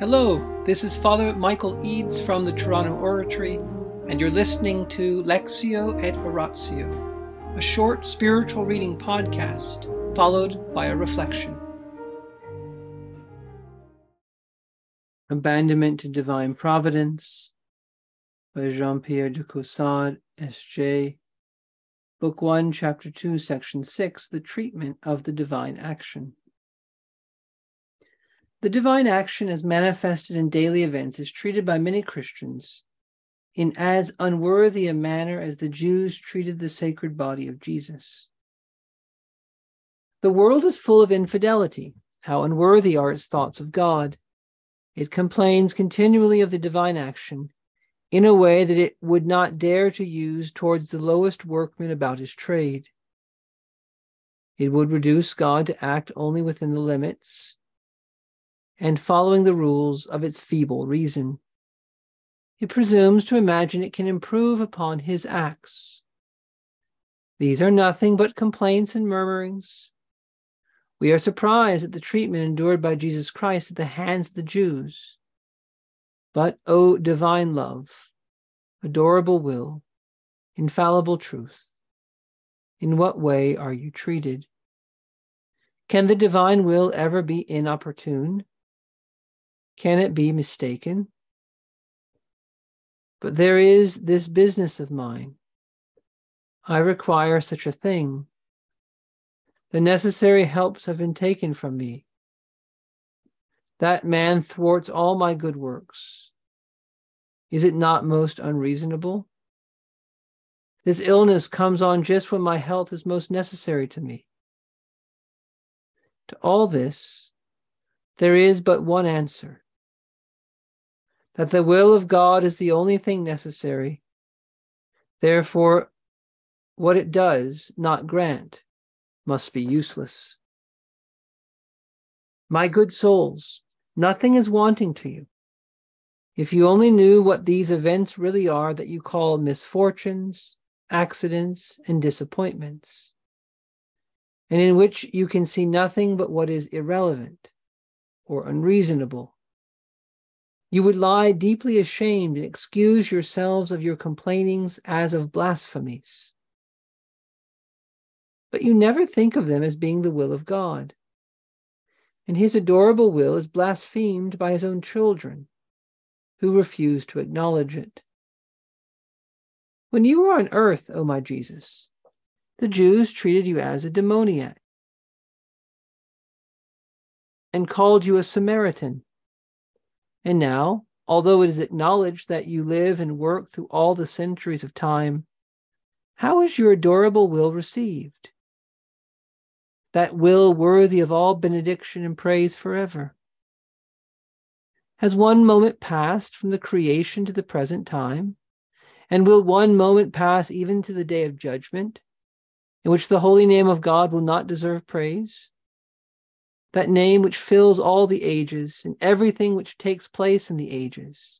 Hello, this is Father Michael Eades from the Toronto Oratory, and you're listening to Lectio et Oratio, a short spiritual reading podcast followed by a reflection. Abandonment to Divine Providence by Jean Pierre de Caussade, S.J. Book 1, Chapter 2, Section 6 The Treatment of the Divine Action. The divine action as manifested in daily events is treated by many Christians in as unworthy a manner as the Jews treated the sacred body of Jesus. The world is full of infidelity. How unworthy are its thoughts of God. It complains continually of the divine action in a way that it would not dare to use towards the lowest workman about his trade. It would reduce God to act only within the limits and following the rules of its feeble reason. It presumes to imagine it can improve upon his acts. These are nothing but complaints and murmurings. We are surprised at the treatment endured by Jesus Christ at the hands of the Jews. But, O oh, divine love, adorable will, infallible truth, in what way are you treated? Can the divine will ever be inopportune? Can it be mistaken? But there is this business of mine. I require such a thing. The necessary helps have been taken from me. That man thwarts all my good works. Is it not most unreasonable? This illness comes on just when my health is most necessary to me. To all this, there is but one answer that the will of God is the only thing necessary. Therefore, what it does not grant must be useless. My good souls, nothing is wanting to you. If you only knew what these events really are that you call misfortunes, accidents, and disappointments, and in which you can see nothing but what is irrelevant or unreasonable you would lie deeply ashamed and excuse yourselves of your complainings as of blasphemies. But you never think of them as being the will of God. And his adorable will is blasphemed by his own children, who refuse to acknowledge it. When you were on earth, O my Jesus, the Jews treated you as a demoniac and called you a Samaritan and now, although it is acknowledged that you live and work through all the centuries of time, how is your adorable will received? That will worthy of all benediction and praise forever. Has one moment passed from the creation to the present time? And will one moment pass even to the day of judgment, in which the holy name of God will not deserve praise? That name which fills all the ages and everything which takes place in the ages,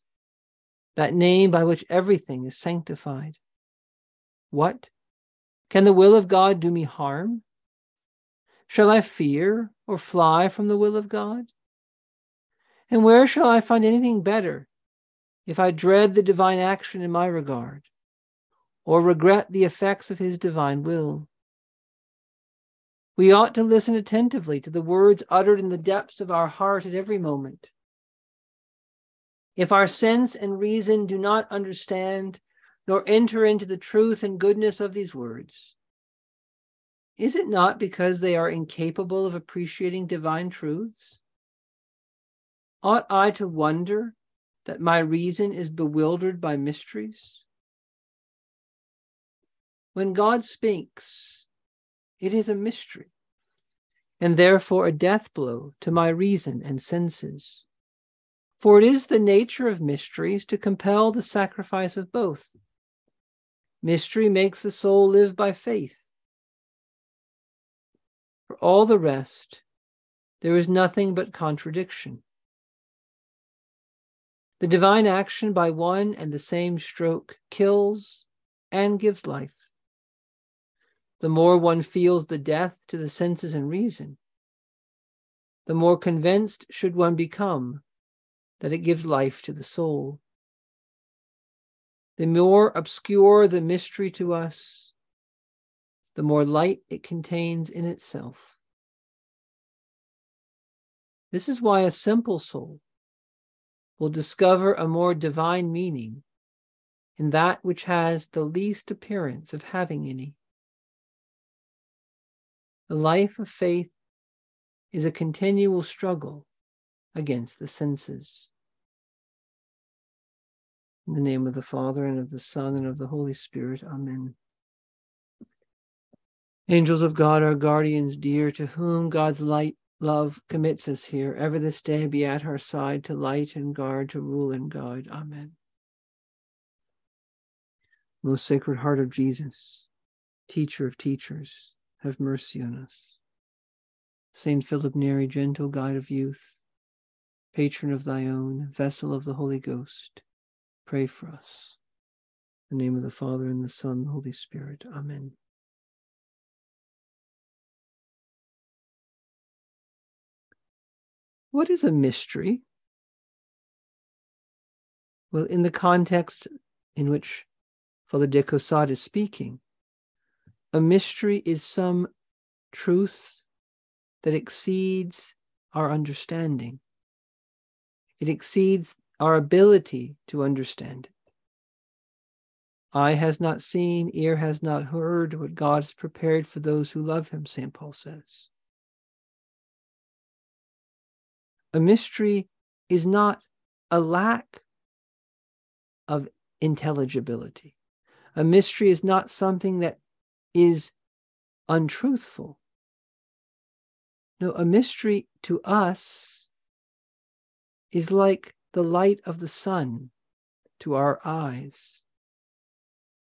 that name by which everything is sanctified. What? Can the will of God do me harm? Shall I fear or fly from the will of God? And where shall I find anything better if I dread the divine action in my regard, or regret the effects of his divine will? We ought to listen attentively to the words uttered in the depths of our heart at every moment. If our sense and reason do not understand nor enter into the truth and goodness of these words, is it not because they are incapable of appreciating divine truths? Ought I to wonder that my reason is bewildered by mysteries? When God speaks, it is a mystery, and therefore a death blow to my reason and senses. For it is the nature of mysteries to compel the sacrifice of both. Mystery makes the soul live by faith. For all the rest, there is nothing but contradiction. The divine action by one and the same stroke kills and gives life the more one feels the death to the senses and reason, the more convinced should one become that it gives life to the soul. The more obscure the mystery to us, the more light it contains in itself. This is why a simple soul will discover a more divine meaning in that which has the least appearance of having any. The life of faith is a continual struggle against the senses. In the name of the Father, and of the Son, and of the Holy Spirit, Amen. Angels of God, our guardians dear, to whom God's light love commits us here, ever this day be at our side to light and guard, to rule and guide. Amen. Most Sacred Heart of Jesus, Teacher of teachers, have mercy on us. Saint Philip Neri, gentle guide of youth, patron of thy own, vessel of the Holy Ghost, pray for us. In the name of the Father, and the Son, and the Holy Spirit. Amen. What is a mystery? Well, in the context in which Father de Caussade is speaking, a mystery is some truth that exceeds our understanding. It exceeds our ability to understand it. Eye has not seen, ear has not heard what God has prepared for those who love him, St. Paul says. A mystery is not a lack of intelligibility. A mystery is not something that is untruthful. No, a mystery to us is like the light of the sun to our eyes.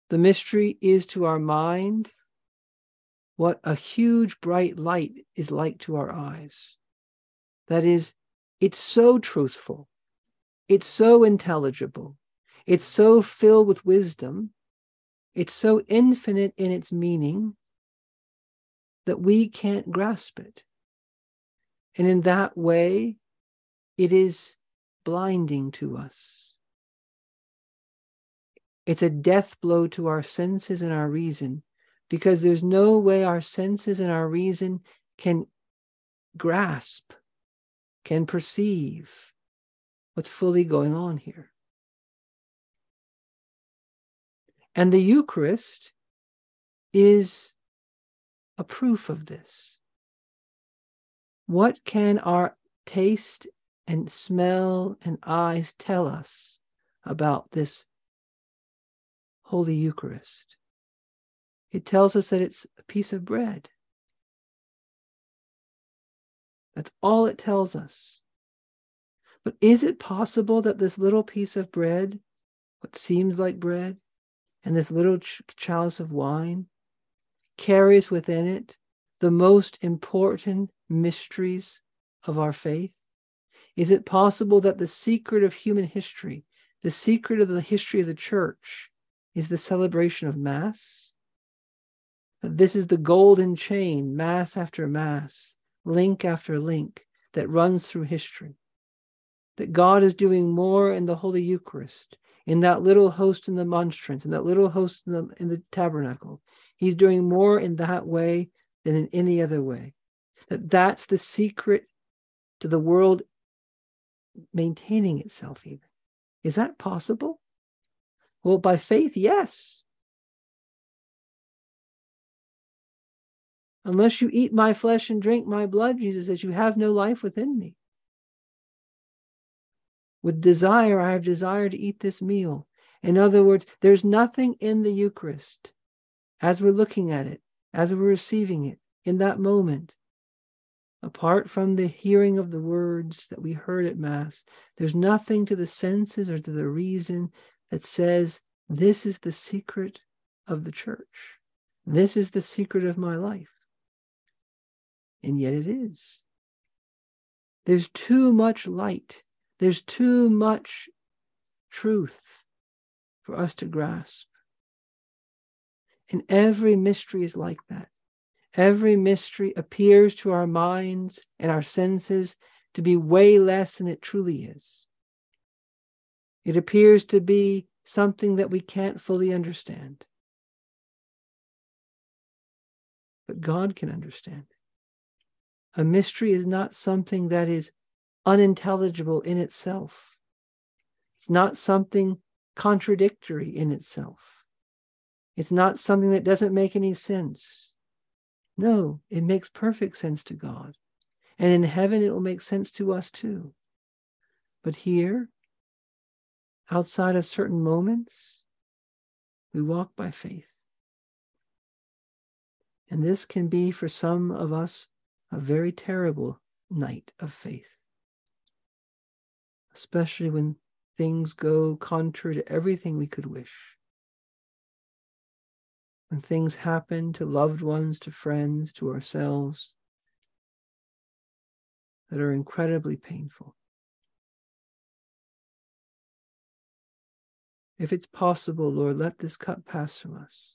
The mystery is to our mind what a huge bright light is like to our eyes. That is, it's so truthful. It's so intelligible. It's so filled with wisdom. It's so infinite in its meaning that we can't grasp it. And in that way, it is blinding to us. It's a death blow to our senses and our reason because there's no way our senses and our reason can grasp can perceive what's fully going on here. And the Eucharist is a proof of this. What can our taste and smell and eyes tell us about this Holy Eucharist? It tells us that it's a piece of bread. That's all it tells us. But is it possible that this little piece of bread, what seems like bread, and this little ch- chalice of wine carries within it the most important mysteries of our faith? Is it possible that the secret of human history, the secret of the history of the church, is the celebration of Mass? That this is the golden chain, Mass after Mass, link after link that runs through history. That God is doing more in the Holy Eucharist, in that little host in the monstrance, in that little host in the, in the tabernacle. He's doing more in that way than in any other way. That that's the secret to the world maintaining itself, even. Is that possible? Well, by faith, yes. Unless you eat my flesh and drink my blood, Jesus says, you have no life within me. With desire, I have desire to eat this meal. In other words, there's nothing in the Eucharist as we're looking at it, as we're receiving it in that moment, apart from the hearing of the words that we heard at Mass, there's nothing to the senses or to the reason that says, This is the secret of the church. This is the secret of my life and yet it is. There's too much light, there's too much truth for us to grasp. And every mystery is like that. Every mystery appears to our minds and our senses to be way less than it truly is. It appears to be something that we can't fully understand. But God can understand. A mystery is not something that is unintelligible in itself. It's not something contradictory in itself. It's not something that doesn't make any sense. No, it makes perfect sense to God. And in heaven, it will make sense to us too. But here, outside of certain moments, we walk by faith. And this can be for some of us a very terrible night of faith, especially when things go contrary to everything we could wish. When things happen to loved ones, to friends, to ourselves that are incredibly painful. If it's possible, Lord, let this cup pass from us,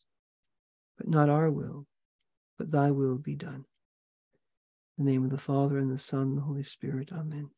but not our will, but thy will be done. In the name of the Father, and the Son, and the Holy Spirit. Amen.